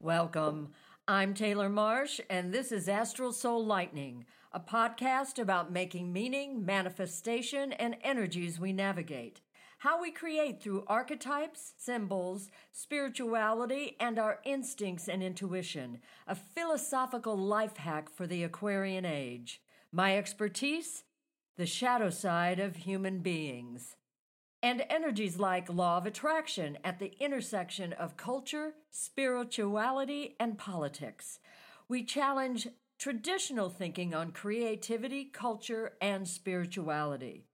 Welcome. I'm Taylor Marsh, and this is Astral Soul Lightning, a podcast about making meaning, manifestation, and energies we navigate. How we create through archetypes, symbols, spirituality, and our instincts and intuition. A philosophical life hack for the Aquarian age. My expertise? The shadow side of human beings and energies like law of attraction at the intersection of culture, spirituality, and politics. We challenge traditional thinking on creativity, culture, and spirituality.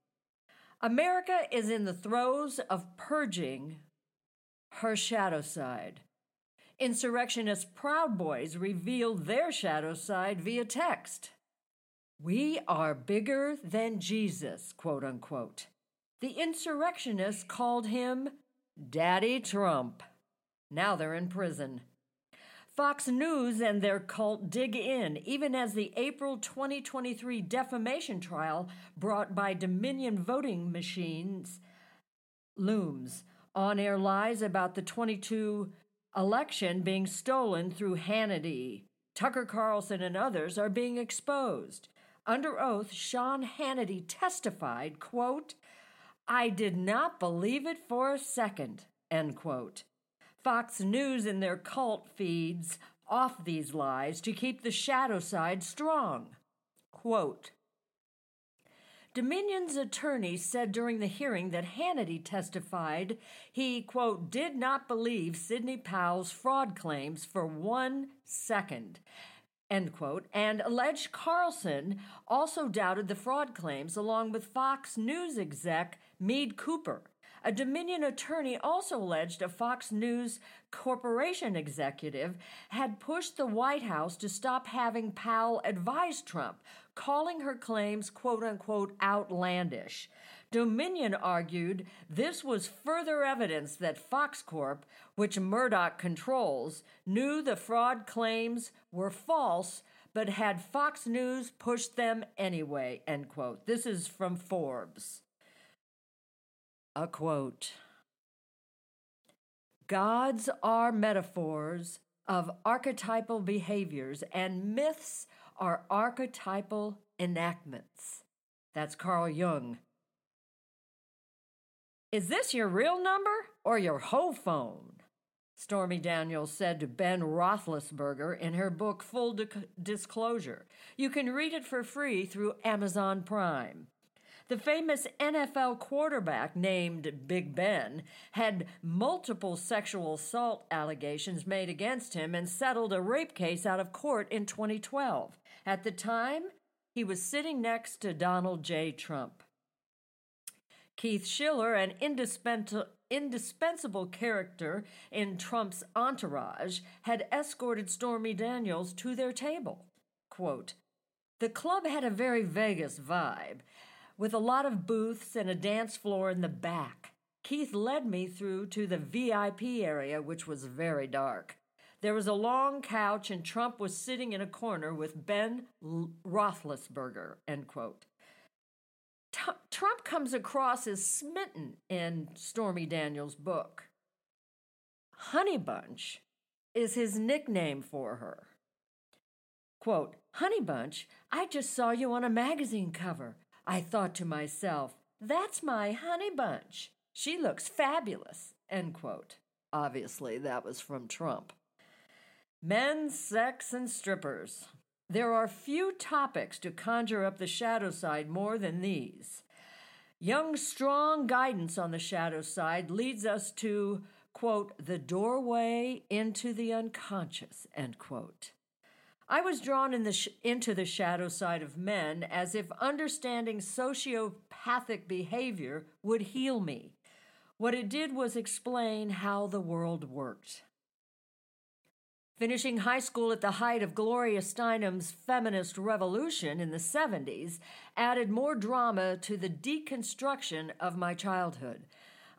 America is in the throes of purging her shadow side. Insurrectionist Proud Boys revealed their shadow side via text. We are bigger than Jesus, quote unquote. The insurrectionists called him Daddy Trump. Now they're in prison. Fox News and their cult dig in, even as the April 2023 defamation trial brought by Dominion voting machines looms. On air lies about the 22 election being stolen through Hannity. Tucker Carlson and others are being exposed. Under oath, Sean Hannity testified, quote, I did not believe it for a second. End quote. Fox News and their cult feeds off these lies to keep the shadow side strong. Quote Dominion's attorney said during the hearing that Hannity testified he, quote, did not believe Sidney Powell's fraud claims for one second end quote, and alleged Carlson also doubted the fraud claims along with Fox News exec Meade Cooper. A Dominion attorney also alleged a Fox News corporation executive had pushed the White House to stop having Powell advise Trump, calling her claims quote unquote outlandish. Dominion argued this was further evidence that Fox Corp, which Murdoch controls, knew the fraud claims were false but had Fox News pushed them anyway. End quote. This is from Forbes. A quote Gods are metaphors of archetypal behaviors, and myths are archetypal enactments. That's Carl Jung. Is this your real number or your whole phone? Stormy Daniels said to Ben Roethlisberger in her book Full Di- Disclosure. You can read it for free through Amazon Prime. The famous NFL quarterback named Big Ben had multiple sexual assault allegations made against him and settled a rape case out of court in 2012. At the time, he was sitting next to Donald J. Trump. Keith Schiller, an indispensable character in Trump's entourage, had escorted Stormy Daniels to their table. Quote, the club had a very Vegas vibe, with a lot of booths and a dance floor in the back. Keith led me through to the VIP area, which was very dark. There was a long couch, and Trump was sitting in a corner with Ben Roethlisberger. End quote. Trump comes across as smitten in Stormy Daniels' book. Honey Bunch is his nickname for her. Quote, Honey Bunch, I just saw you on a magazine cover. I thought to myself, that's my Honey Bunch. She looks fabulous. End quote. Obviously, that was from Trump. Men, sex, and strippers. There are few topics to conjure up the shadow side more than these. Jung, strong guidance on the shadow side leads us to, quote, the doorway into the unconscious, end quote. I was drawn in the sh- into the shadow side of men as if understanding sociopathic behavior would heal me. What it did was explain how the world worked. Finishing high school at the height of Gloria Steinem's feminist revolution in the 70s added more drama to the deconstruction of my childhood.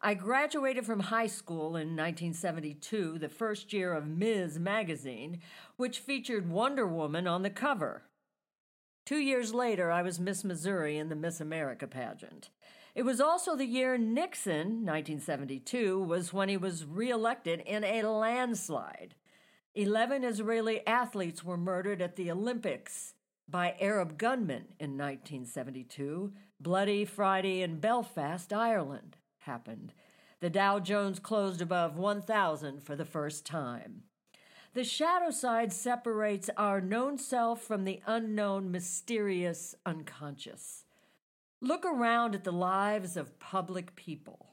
I graduated from high school in 1972, the first year of Ms. magazine, which featured Wonder Woman on the cover. Two years later, I was Miss Missouri in the Miss America pageant. It was also the year Nixon, 1972, was when he was reelected in a landslide. 11 Israeli athletes were murdered at the Olympics by Arab gunmen in 1972. Bloody Friday in Belfast, Ireland happened. The Dow Jones closed above 1,000 for the first time. The shadow side separates our known self from the unknown, mysterious, unconscious. Look around at the lives of public people.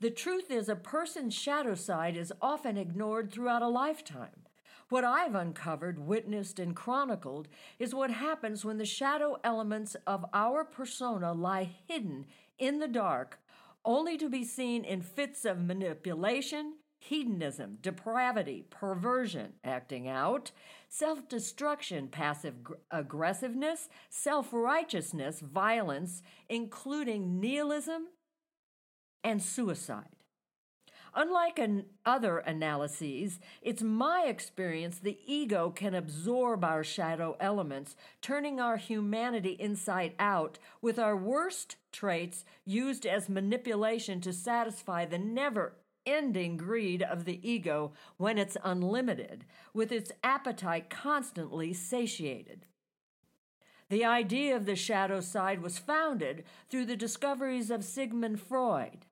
The truth is, a person's shadow side is often ignored throughout a lifetime. What I've uncovered, witnessed, and chronicled is what happens when the shadow elements of our persona lie hidden in the dark, only to be seen in fits of manipulation, hedonism, depravity, perversion, acting out, self destruction, passive aggressiveness, self righteousness, violence, including nihilism and suicide. Unlike an other analyses, it's my experience the ego can absorb our shadow elements, turning our humanity inside out, with our worst traits used as manipulation to satisfy the never ending greed of the ego when it's unlimited, with its appetite constantly satiated. The idea of the shadow side was founded through the discoveries of Sigmund Freud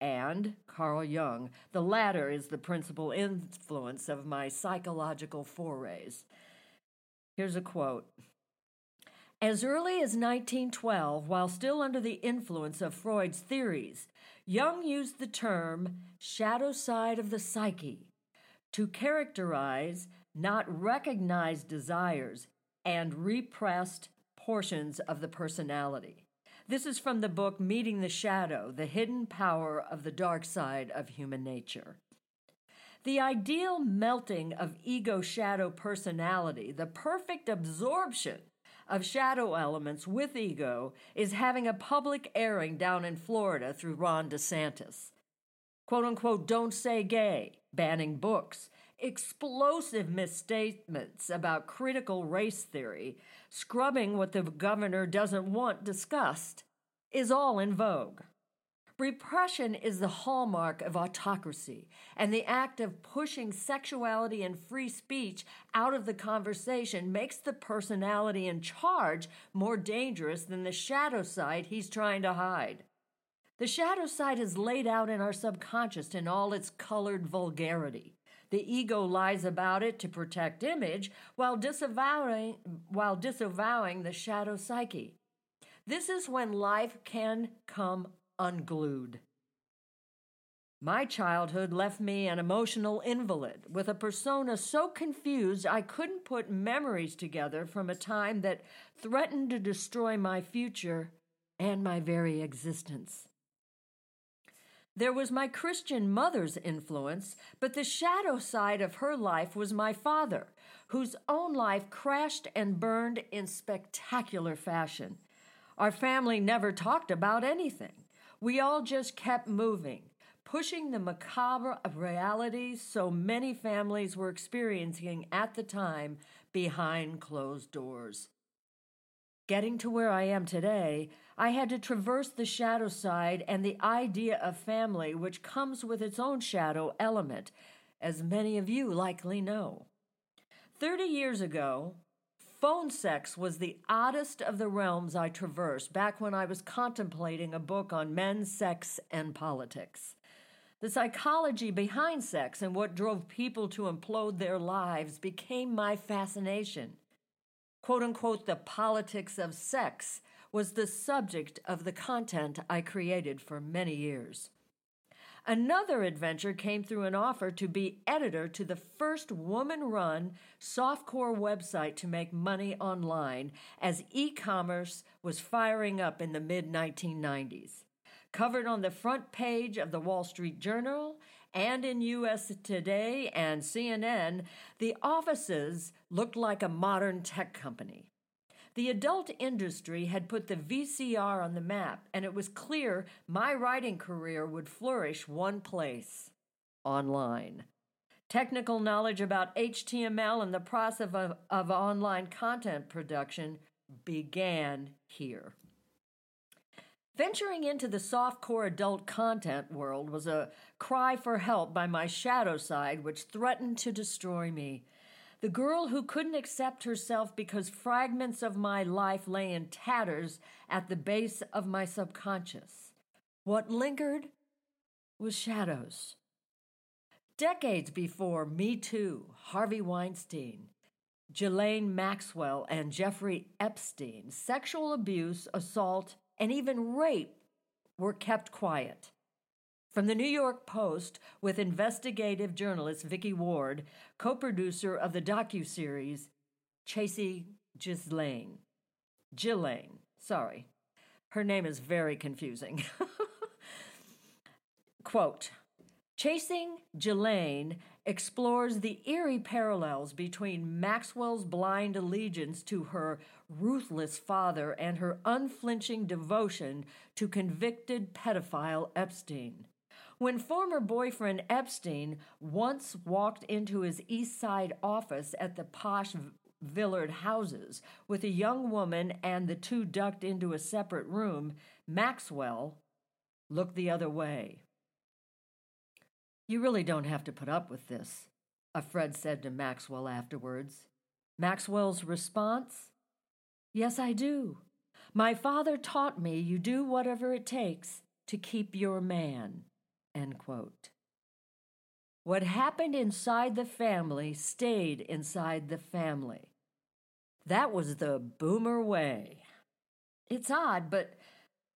and Carl Jung. The latter is the principal influence of my psychological forays. Here's a quote. As early as 1912, while still under the influence of Freud's theories, Jung used the term shadow side of the psyche to characterize not recognized desires and repressed portions of the personality. This is from the book Meeting the Shadow The Hidden Power of the Dark Side of Human Nature. The ideal melting of ego shadow personality, the perfect absorption of shadow elements with ego is having a public airing down in Florida through Ron DeSantis. Quote unquote, don't say gay, banning books, explosive misstatements about critical race theory, scrubbing what the governor doesn't want discussed, is all in vogue. Repression is the hallmark of autocracy, and the act of pushing sexuality and free speech out of the conversation makes the personality in charge more dangerous than the shadow side he's trying to hide. The shadow side is laid out in our subconscious in all its colored vulgarity. The ego lies about it to protect image while disavowing, while disavowing the shadow psyche. This is when life can come unglued. My childhood left me an emotional invalid with a persona so confused I couldn't put memories together from a time that threatened to destroy my future and my very existence. There was my Christian mother's influence, but the shadow side of her life was my father, whose own life crashed and burned in spectacular fashion. Our family never talked about anything. We all just kept moving, pushing the macabre of realities so many families were experiencing at the time behind closed doors. Getting to where I am today, I had to traverse the shadow side and the idea of family, which comes with its own shadow element, as many of you likely know. Thirty years ago, Phone sex was the oddest of the realms I traversed back when I was contemplating a book on men, sex, and politics. The psychology behind sex and what drove people to implode their lives became my fascination. Quote unquote, the politics of sex was the subject of the content I created for many years. Another adventure came through an offer to be editor to the first woman run softcore website to make money online as e commerce was firing up in the mid 1990s. Covered on the front page of the Wall Street Journal and in US Today and CNN, the offices looked like a modern tech company. The adult industry had put the VCR on the map, and it was clear my writing career would flourish one place online. Technical knowledge about HTML and the process of, of online content production began here. Venturing into the softcore adult content world was a cry for help by my shadow side, which threatened to destroy me. the girl who couldn't accept herself because fragments of my life lay in tatters at the base of my subconscious. What lingered was shadows. Decades before Me Too, Harvey Weinstein, Ghislaine Maxwell, and Jeffrey Epstein, sexual abuse, assault, and even rape were kept quiet. From the New York Post, with investigative journalist Vicky Ward, co-producer of the docu-series Chasey Ghislaine. Ghislaine, sorry. Her name is very confusing. Quote, Chasing Ghislaine explores the eerie parallels between Maxwell's blind allegiance to her ruthless father and her unflinching devotion to convicted pedophile Epstein. When former boyfriend Epstein once walked into his East Side office at the posh Villard houses with a young woman and the two ducked into a separate room, Maxwell looked the other way. You really don't have to put up with this, a Fred said to Maxwell afterwards. Maxwell's response? Yes, I do. My father taught me you do whatever it takes to keep your man. What happened inside the family stayed inside the family. That was the boomer way. It's odd, but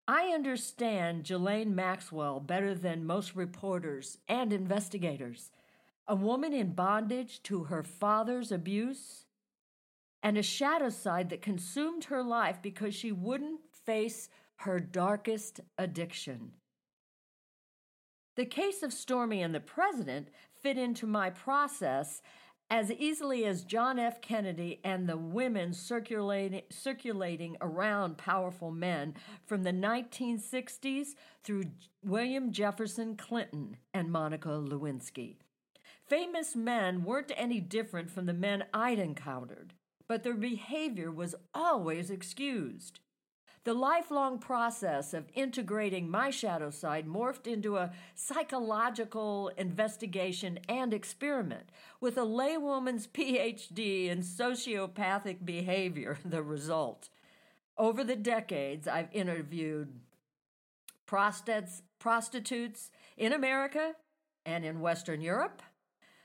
I understand Ghislaine Maxwell better than most reporters and investigators. A woman in bondage to her father's abuse and a shadow side that consumed her life because she wouldn't face her darkest addiction. The case of Stormy and the president fit into my process as easily as John F. Kennedy and the women circulating, circulating around powerful men from the 1960s through William Jefferson Clinton and Monica Lewinsky. Famous men weren't any different from the men I'd encountered, but their behavior was always excused. The lifelong process of integrating my shadow side morphed into a psychological investigation and experiment, with a laywoman's PhD in sociopathic behavior the result. Over the decades, I've interviewed prostitutes in America and in Western Europe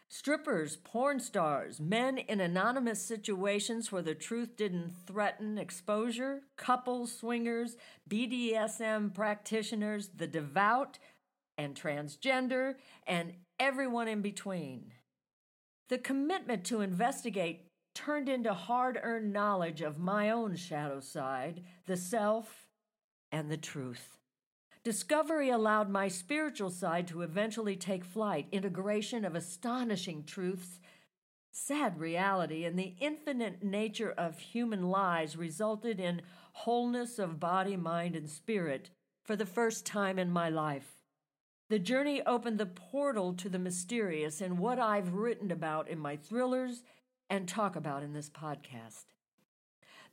Strippers, porn stars, men in anonymous situations where the truth didn't threaten exposure, couples, swingers, BDSM practitioners, the devout and transgender, and everyone in between. The commitment to investigate turned into hard earned knowledge of my own shadow side, the self, and the truth. Discovery allowed my spiritual side to eventually take flight, integration of astonishing truths, sad reality, and the infinite nature of human lives resulted in wholeness of body, mind, and spirit for the first time in my life. The journey opened the portal to the mysterious and what I've written about in my thrillers and talk about in this podcast.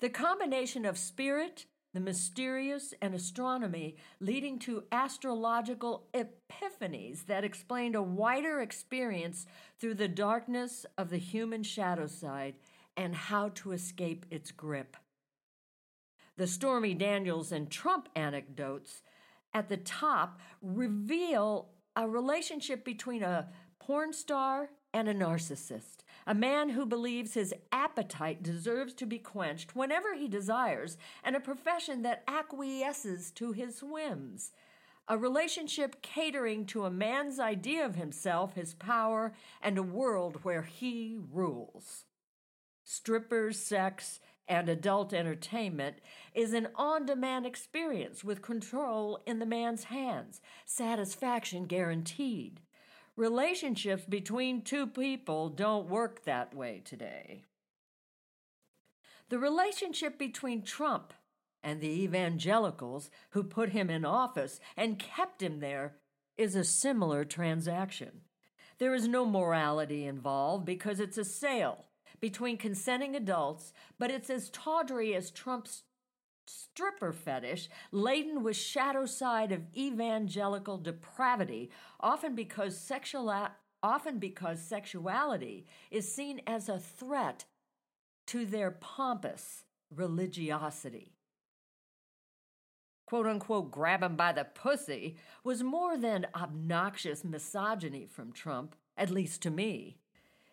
The combination of spirit, the mysterious, and astronomy, leading to astrological epiphanies that explained a wider experience through the darkness of the human shadow side and how to escape its grip. The Stormy Daniels and Trump anecdotes at the top reveal a relationship between a porn star and a narcissist a man who believes his appetite deserves to be quenched whenever he desires, and a profession that acquiesces to his whims. A relationship catering to a man's idea of himself, his power, and a world where he rules. Strippers, sex, and adult entertainment is an on demand experience with control in the man's hands, satisfaction guaranteed. Relationships between two people don't work that way today. The relationship between Trump and the evangelicals who put him in office and kept him there is a similar transaction. There is no morality involved because it's a sale between consenting adults, but it's as tawdry as Trump's stripper fetish laden with shadow side of evangelical depravity, often because sexual often because sexuality is seen as a threat to their pompous religiosity. Quote unquote, grab him by the pussy was more than obnoxious misogyny from Trump, at least to me.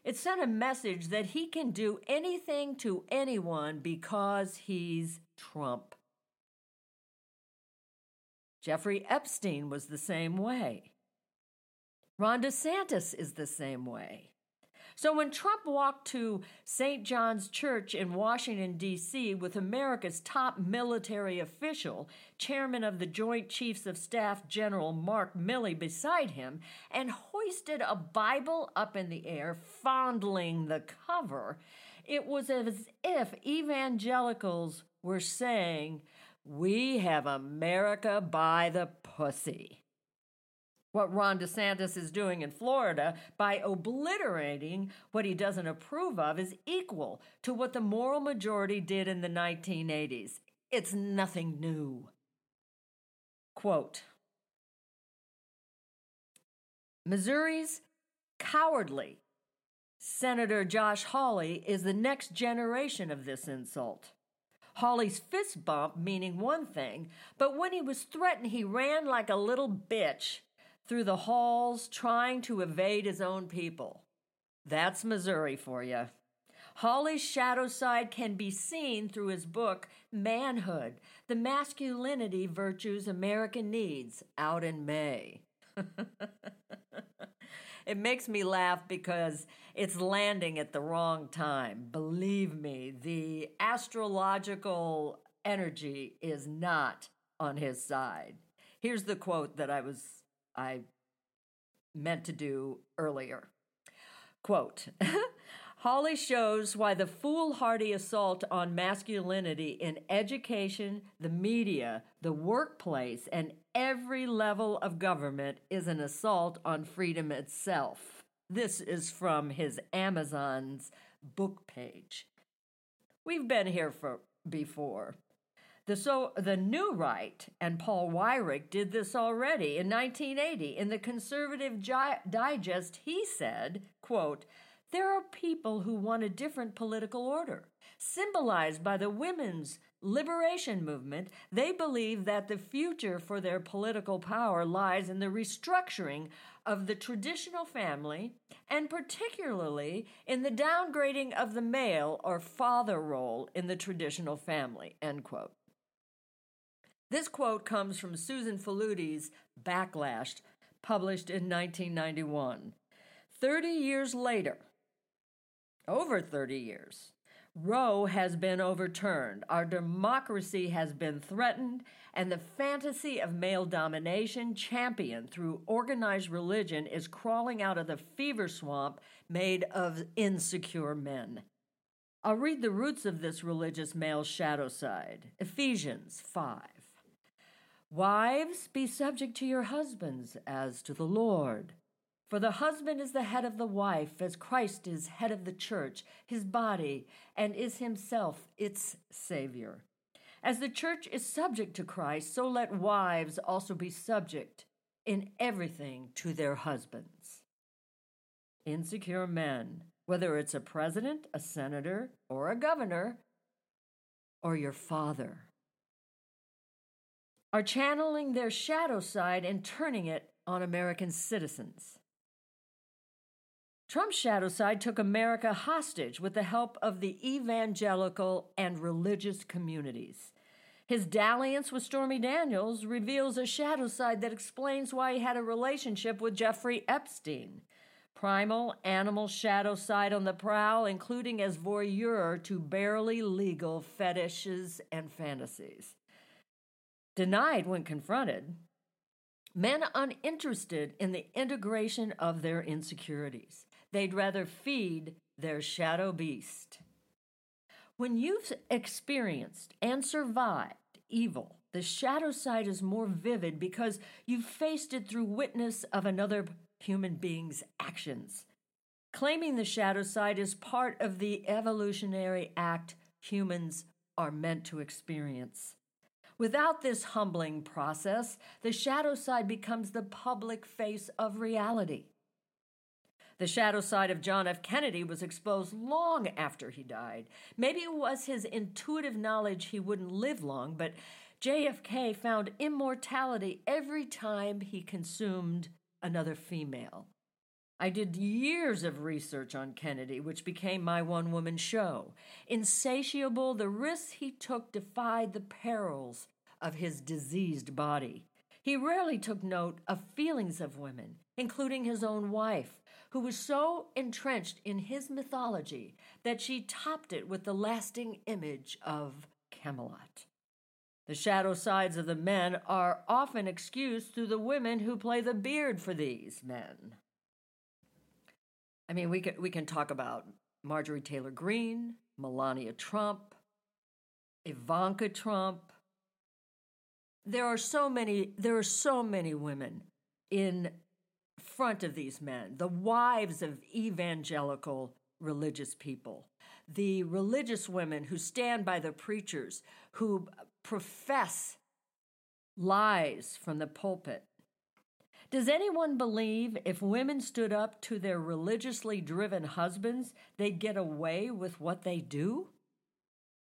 It sent a message that he can do anything to anyone because he's Trump. Jeffrey Epstein was the same way. Ron DeSantis is the same way. So when Trump walked to St. John's Church in Washington, D.C., with America's top military official, chairman of the Joint Chiefs of Staff General Mark Milley, beside him, and hoisted a Bible up in the air, fondling the cover, it was as if evangelicals were saying, We have America by the pussy what Ron DeSantis is doing in Florida by obliterating what he doesn't approve of is equal to what the moral majority did in the 1980s. It's nothing new. Quote Missouri's cowardly Senator Josh Hawley is the next generation of this insult. Hawley's fist bump meaning one thing, but when he was threatened, he ran like a little bitch through the halls trying to evade his own people. That's Missouri for you. Hawley's shadow side can be seen through his book, Manhood The Masculinity Virtues America Needs, out in May. it makes me laugh because it's landing at the wrong time. Believe me, the astrological energy is not on his side. Here's the quote that I was I meant to do earlier. Quote Hawley shows why the foolhardy assault on masculinity in education, the media, the workplace, and every level of government is an assault on freedom itself. This is from his Amazon's book page. We've been here for before. The, so, the New Right and Paul Weyrich did this already in 1980. In the Conservative Digest, he said, quote, there are people who want a different political order. Symbolized by the women's liberation movement, they believe that the future for their political power lies in the restructuring of the traditional family and particularly in the downgrading of the male or father role in the traditional family. End quote. This quote comes from Susan Faludi's Backlash, published in 1991. 30 years later, over 30 years, Roe has been overturned. Our democracy has been threatened, and the fantasy of male domination, championed through organized religion, is crawling out of the fever swamp made of insecure men. I'll read the roots of this religious male shadow side Ephesians 5. Wives, be subject to your husbands as to the Lord. For the husband is the head of the wife, as Christ is head of the church, his body, and is himself its Savior. As the church is subject to Christ, so let wives also be subject in everything to their husbands. Insecure men, whether it's a president, a senator, or a governor, or your father are channeling their shadow side and turning it on American citizens. Trump's shadow side took America hostage with the help of the evangelical and religious communities. His dalliance with Stormy Daniels reveals a shadow side that explains why he had a relationship with Jeffrey Epstein. Primal animal shadow side on the prowl, including as voyeur to barely legal fetishes and fantasies denied when confronted, men uninterested in the integration of their insecurities. They'd rather feed their shadow beast. When you've experienced and survived evil, the shadow side is more vivid because you've faced it through witness of another human being's actions. Claiming the shadow side is part of the evolutionary act humans are meant to experience. Without this humbling process, the shadow side becomes the public face of reality. The shadow side of John F. Kennedy was exposed long after he died. Maybe it was his intuitive knowledge he wouldn't live long, but JFK found immortality every time he consumed another female. I did years of research on Kennedy, which became my one woman show. Insatiable, the risks he took defied the perils of his diseased body. He rarely took note of feelings of women, including his own wife, who was so entrenched in his mythology that she topped it with the lasting image of Camelot. The shadow sides of the men are often excused through the women who play the beard for these men. I mean, we can, we can talk about Marjorie Taylor Greene, Melania Trump, Ivanka Trump. There are so many there are so many women in front of these men, the wives of evangelical religious people, the religious women who stand by the preachers, who profess lies from the pulpit, does anyone believe if women stood up to their religiously driven husbands, they'd get away with what they do?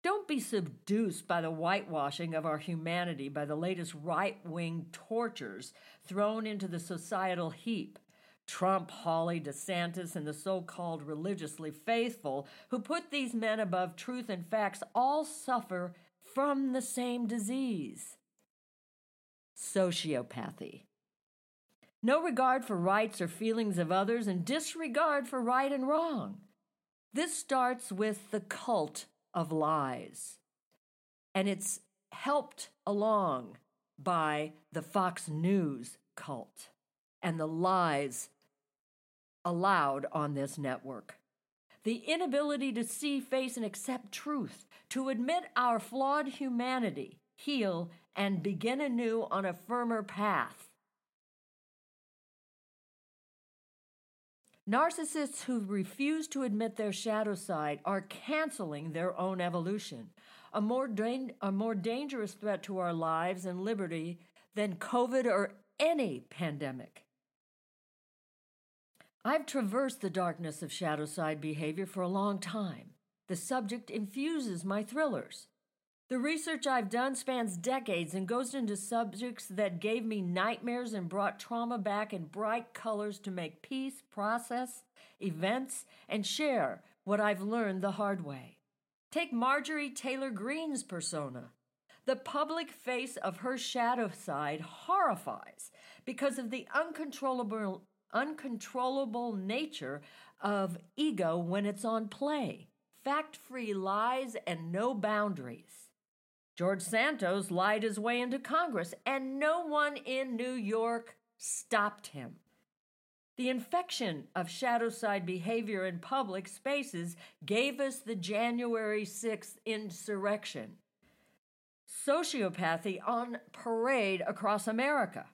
Don't be seduced by the whitewashing of our humanity by the latest right wing tortures thrown into the societal heap. Trump, Hawley, DeSantis, and the so called religiously faithful who put these men above truth and facts all suffer from the same disease sociopathy no regard for rights or feelings of others, and disregard for right and wrong. This starts with the cult of lies, and it's helped along by the Fox News cult and the lies allowed on this network. The inability to see, face, and accept truth, to admit our flawed humanity, heal, and begin anew on a firmer path Narcissists who refuse to admit their shadow side are canceling their own evolution, a more, da- a more dangerous threat to our lives and liberty than COVID or any pandemic. I've traversed the darkness of shadow side behavior for a long time. The subject infuses my thrillers. The research I've done spans decades and goes into subjects that gave me nightmares and brought trauma back in bright colors to make peace, process events, and share what I've learned the hard way. Take Marjorie Taylor Greene's persona. The public face of her shadow side horrifies because of the uncontrollable, uncontrollable nature of ego when it's on play. Fact free lies and no boundaries. George Santos lied his way into Congress, and no one in New York stopped him. The infection of shadow side behavior in public spaces gave us the January 6th insurrection. Sociopathy on parade across America.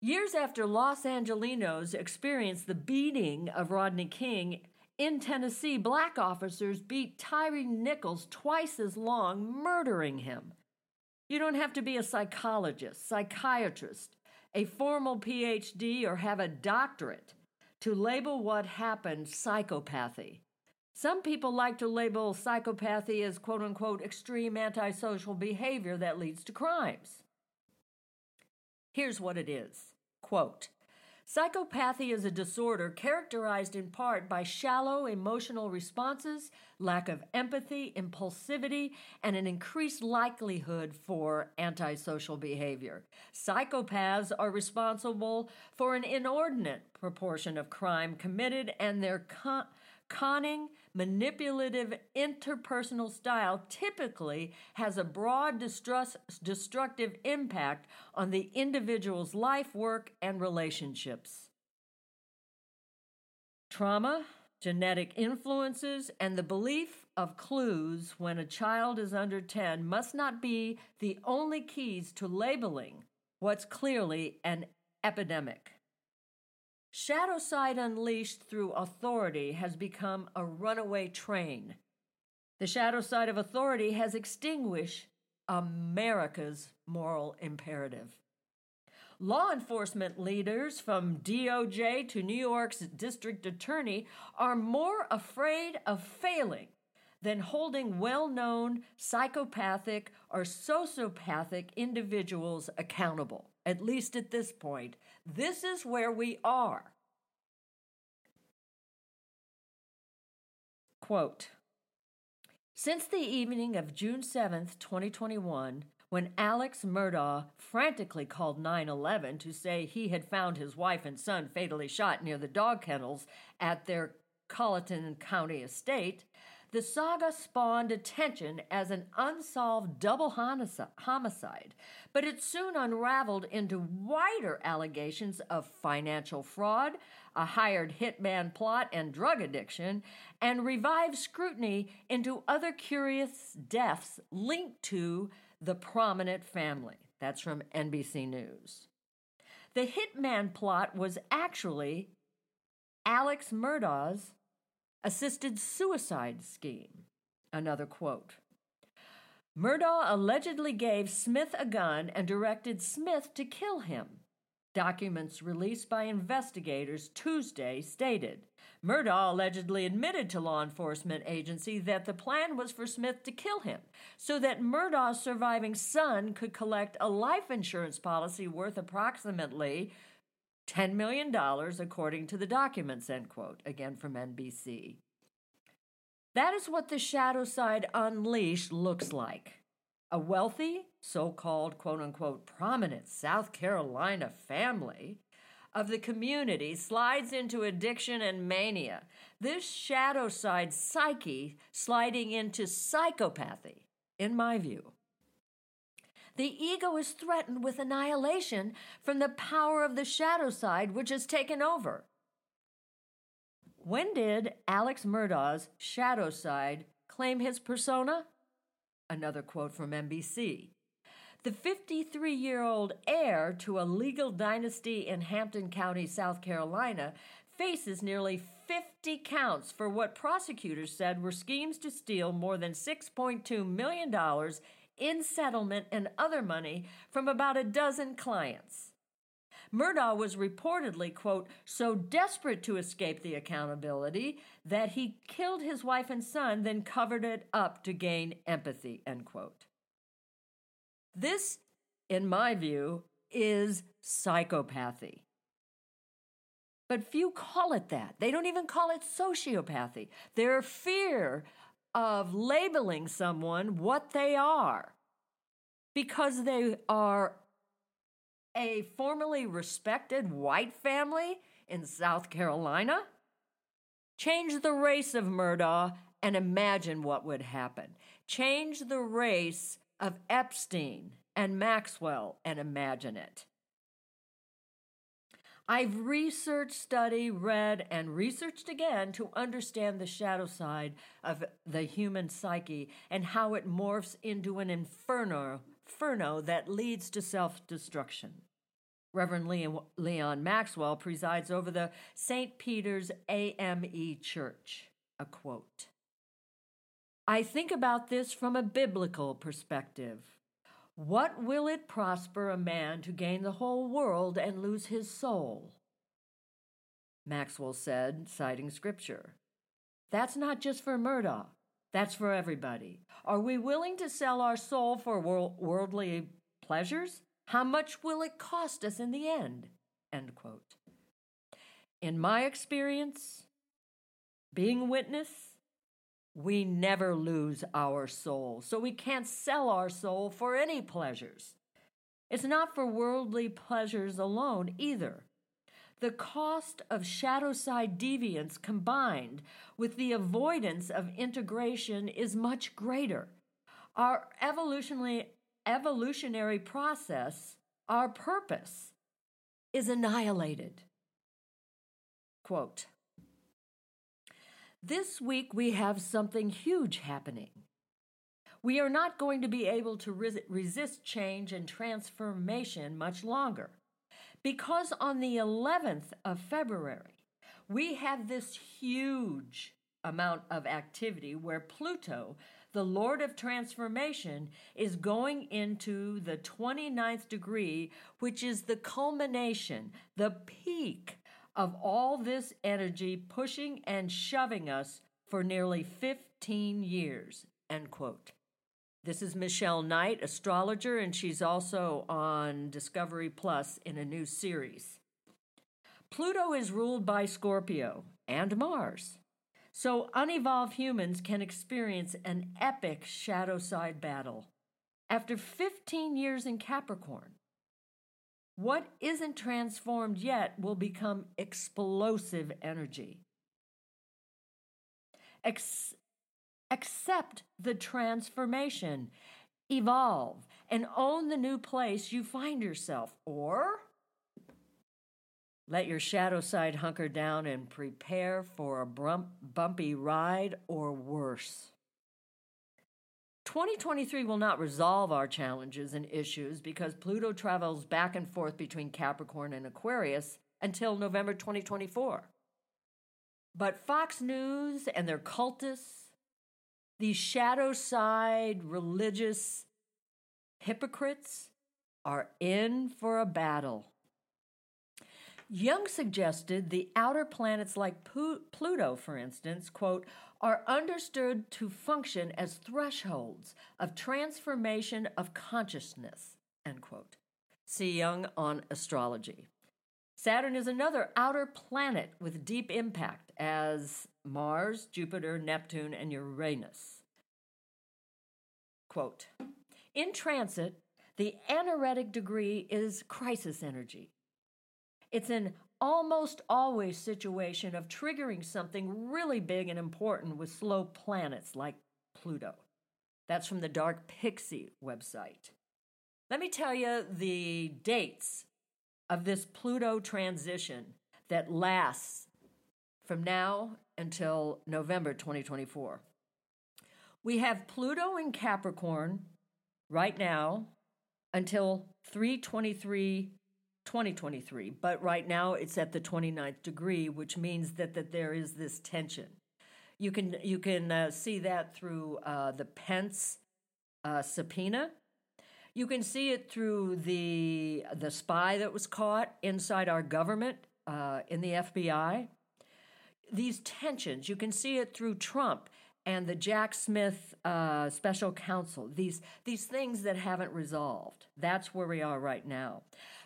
Years after Los Angelinos experienced the beating of Rodney King in Tennessee, black officers beat Tyre Nichols twice as long, murdering him. You don't have to be a psychologist, psychiatrist, a formal PhD, or have a doctorate to label what happened psychopathy. Some people like to label psychopathy as quote unquote extreme antisocial behavior that leads to crimes. Here's what it is quote, Psychopathy is a disorder characterized in part by shallow emotional responses, lack of empathy, impulsivity, and an increased likelihood for antisocial behavior. Psychopaths are responsible for an inordinate proportion of crime committed, and their con- conning, manipulative interpersonal style typically has a broad destructive impact on the individual's life, work, and relationships. Trauma, genetic influences, and the belief of clues when a child is under 10 must not be the only keys to labeling what's clearly an epidemic. Shadow side unleashed through authority has become a runaway train. The shadow side of authority has extinguished America's moral imperative. Law enforcement leaders from DOJ to New York's district attorney are more afraid of failing than holding well known psychopathic or sociopathic individuals accountable, at least at this point. This is where we are. Quote Since the evening of June 7th, 2021, when Alex Murdaugh frantically called 911 to say he had found his wife and son fatally shot near the dog kennels at their Colleton County estate, the saga spawned attention as an unsolved double homicide, but it soon unraveled into wider allegations of financial fraud, a hired hitman plot, and drug addiction, and revived scrutiny into other curious deaths linked to the prominent family. That's from NBC News. The hitman plot was actually Alex Murdaugh's assisted suicide scheme. Another quote. Murdaugh allegedly gave Smith a gun and directed Smith to kill him. Documents released by investigators Tuesday stated Murdaugh allegedly admitted to law enforcement agency that the plan was for Smith to kill him so that Murdaugh's surviving son could collect a life insurance policy worth approximately $10 million, according to the documents, end quote, again from NBC. That is what the shadow side unleashed looks like. A wealthy, so called quote unquote prominent South Carolina family of the community slides into addiction and mania. This shadow side psyche sliding into psychopathy, in my view. The ego is threatened with annihilation from the power of the shadow side, which has taken over. When did Alex Murdaugh's shadow side claim his persona? Another quote from NBC. The 53 year old heir to a legal dynasty in Hampton County, South Carolina, faces nearly 50 counts for what prosecutors said were schemes to steal more than $6.2 million in settlement and other money from about a dozen clients. Murdaugh was reportedly, quote, so desperate to escape the accountability that he killed his wife and son, then covered it up to gain empathy, end quote. This, in my view, is psychopathy. But few call it that. They don't even call it sociopathy. Their fear of labeling someone what they are because they are a formerly respected white family in South Carolina? Change the race of Murdaugh and imagine what would happen. Change the race of Epstein and Maxwell and imagine it. I've researched, studied, read, and researched again to understand the shadow side of the human psyche and how it morphs into an inferno, inferno that leads to self destruction. Reverend Leon Maxwell presides over the St. Peter's AME Church. A quote I think about this from a biblical perspective. What will it prosper a man to gain the whole world and lose his soul? Maxwell said, citing scripture. That's not just for Murdaugh, that's for everybody. Are we willing to sell our soul for worldly pleasures? How much will it cost us in the end? End. In my experience, being witness, we never lose our soul, so we can't sell our soul for any pleasures. It's not for worldly pleasures alone either. The cost of shadow side deviance combined with the avoidance of integration is much greater. Our evolutionary, evolutionary process, our purpose, is annihilated. Quote this week we have something huge happening. We are not going to be able to resist change and transformation much longer because on the 11th of February, we have this huge amount of activity where Pluto, the Lord of Transformation, is going into the 29th degree, which is the culmination, the peak of all this energy pushing and shoving us for nearly 15 years. End quote. This is Michelle Knight, astrologer, and she's also on Discovery Plus in a new series. Pluto is ruled by Scorpio and Mars. So unevolved humans can experience an epic shadow side battle. After 15 years in Capricorn, what isn't transformed yet will become explosive energy. Ex- accept the transformation, evolve, and own the new place you find yourself, or let your shadow side hunker down and prepare for a bumpy ride or worse. 2023 will not resolve our challenges and issues because Pluto travels back and forth between Capricorn and Aquarius until November 2024. But Fox News and their cultists, these shadow side religious hypocrites, are in for a battle. Jung suggested the outer planets like Pluto, for instance, quote, are understood to function as thresholds of transformation of consciousness, end quote. See Jung on astrology. Saturn is another outer planet with deep impact as Mars, Jupiter, Neptune, and Uranus. Quote In transit, the anaretic degree is crisis energy. It's an almost always situation of triggering something really big and important with slow planets like Pluto. That's from the Dark Pixie website. Let me tell you the dates of this Pluto transition that lasts from now until November 2024. We have Pluto in Capricorn right now until 323 2023, but right now it's at the 29th degree, which means that, that there is this tension. You can, you can uh, see that through uh, the Pence uh, subpoena. You can see it through the, the spy that was caught inside our government uh, in the FBI. These tensions, you can see it through Trump and the Jack Smith uh, special counsel, these, these things that haven't resolved. That's where we are right now.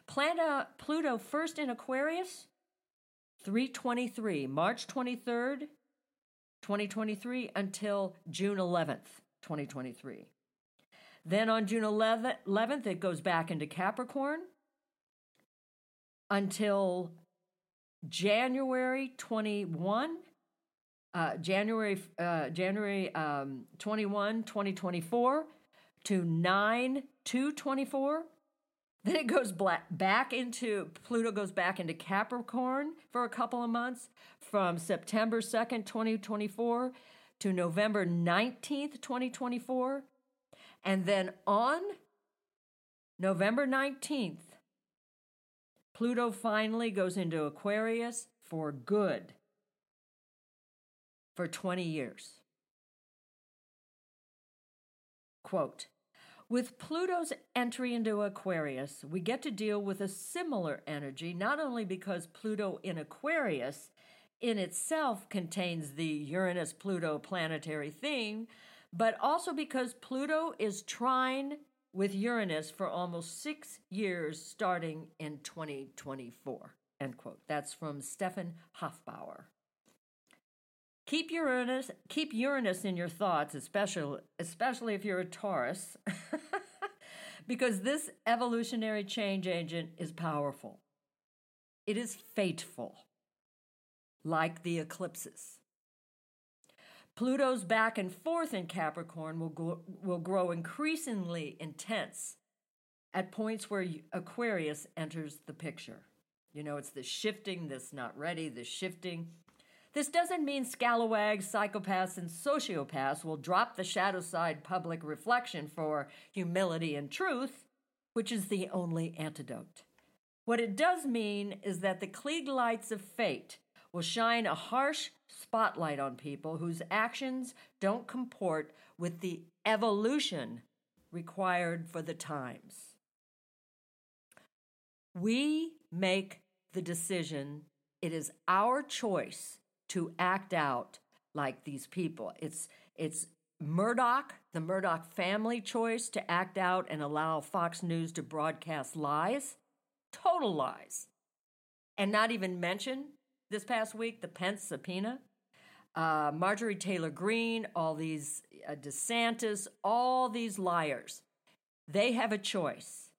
Pluto first in Aquarius, 323, March 23rd, 2023 until June 11th, 2023. Then on June 11th, it goes back into Capricorn until January 21, uh, January uh, January um, 21, 2024 to 9 2 24. Then it goes black, back into Pluto goes back into Capricorn for a couple of months from September 2nd, 2024 to November 19th, 2024. And then on November 19th, Pluto finally goes into Aquarius for good for 20 years. Quote, with Pluto's entry into Aquarius, we get to deal with a similar energy, not only because Pluto in Aquarius in itself contains the Uranus Pluto planetary theme, but also because Pluto is trine with Uranus for almost six years starting in 2024. End quote. That's from Stefan Hofbauer. Keep Uranus, keep Uranus in your thoughts, especially especially if you're a Taurus, because this evolutionary change agent is powerful. It is fateful, like the eclipses. Pluto's back and forth in Capricorn will, go, will grow increasingly intense at points where Aquarius enters the picture. You know, it's the shifting, this not ready, the shifting. This doesn't mean scalawags, psychopaths, and sociopaths will drop the shadow side public reflection for humility and truth, which is the only antidote. What it does mean is that the Klieg lights of fate will shine a harsh spotlight on people whose actions don't comport with the evolution required for the times. We make the decision, it is our choice to act out like these people. It's it's Murdoch, the Murdoch family choice to act out and allow Fox News to broadcast lies, total lies, and not even mention this past week the Pence subpoena. Uh, Marjorie Taylor Greene, all these uh, DeSantis, all these liars, they have a choice,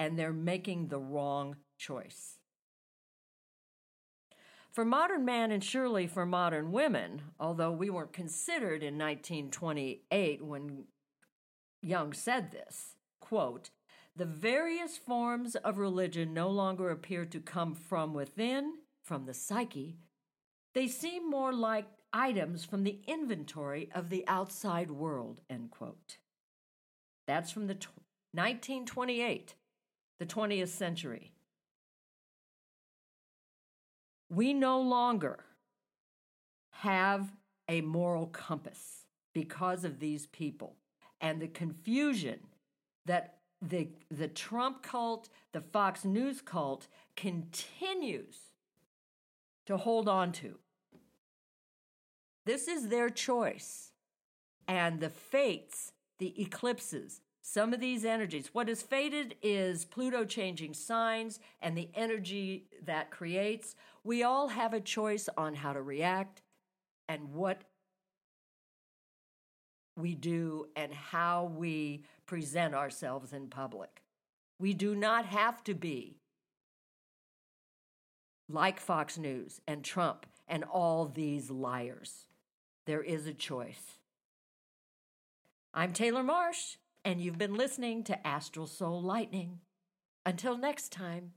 and they're making the wrong choice. For modern man and surely for modern women, although we weren't considered in 1928 when Jung said this, quote, the various forms of religion no longer appear to come from within, from the psyche. They seem more like items from the inventory of the outside world, end quote. That's from the t- 1928, the 20th century we no longer have a moral compass because of these people and the confusion that the, the Trump cult, the Fox News cult continues to hold on to. This is their choice. And the fates, the eclipses, some of these energies, what is fated is Pluto changing signs and the energy that creates. We all have a choice on how to react and what we do and how we present ourselves in public. We do not have to be like Fox News and Trump and all these liars. There is a choice. I'm Taylor Marsh, and you've been listening to Astral Soul Lightning. Until next time.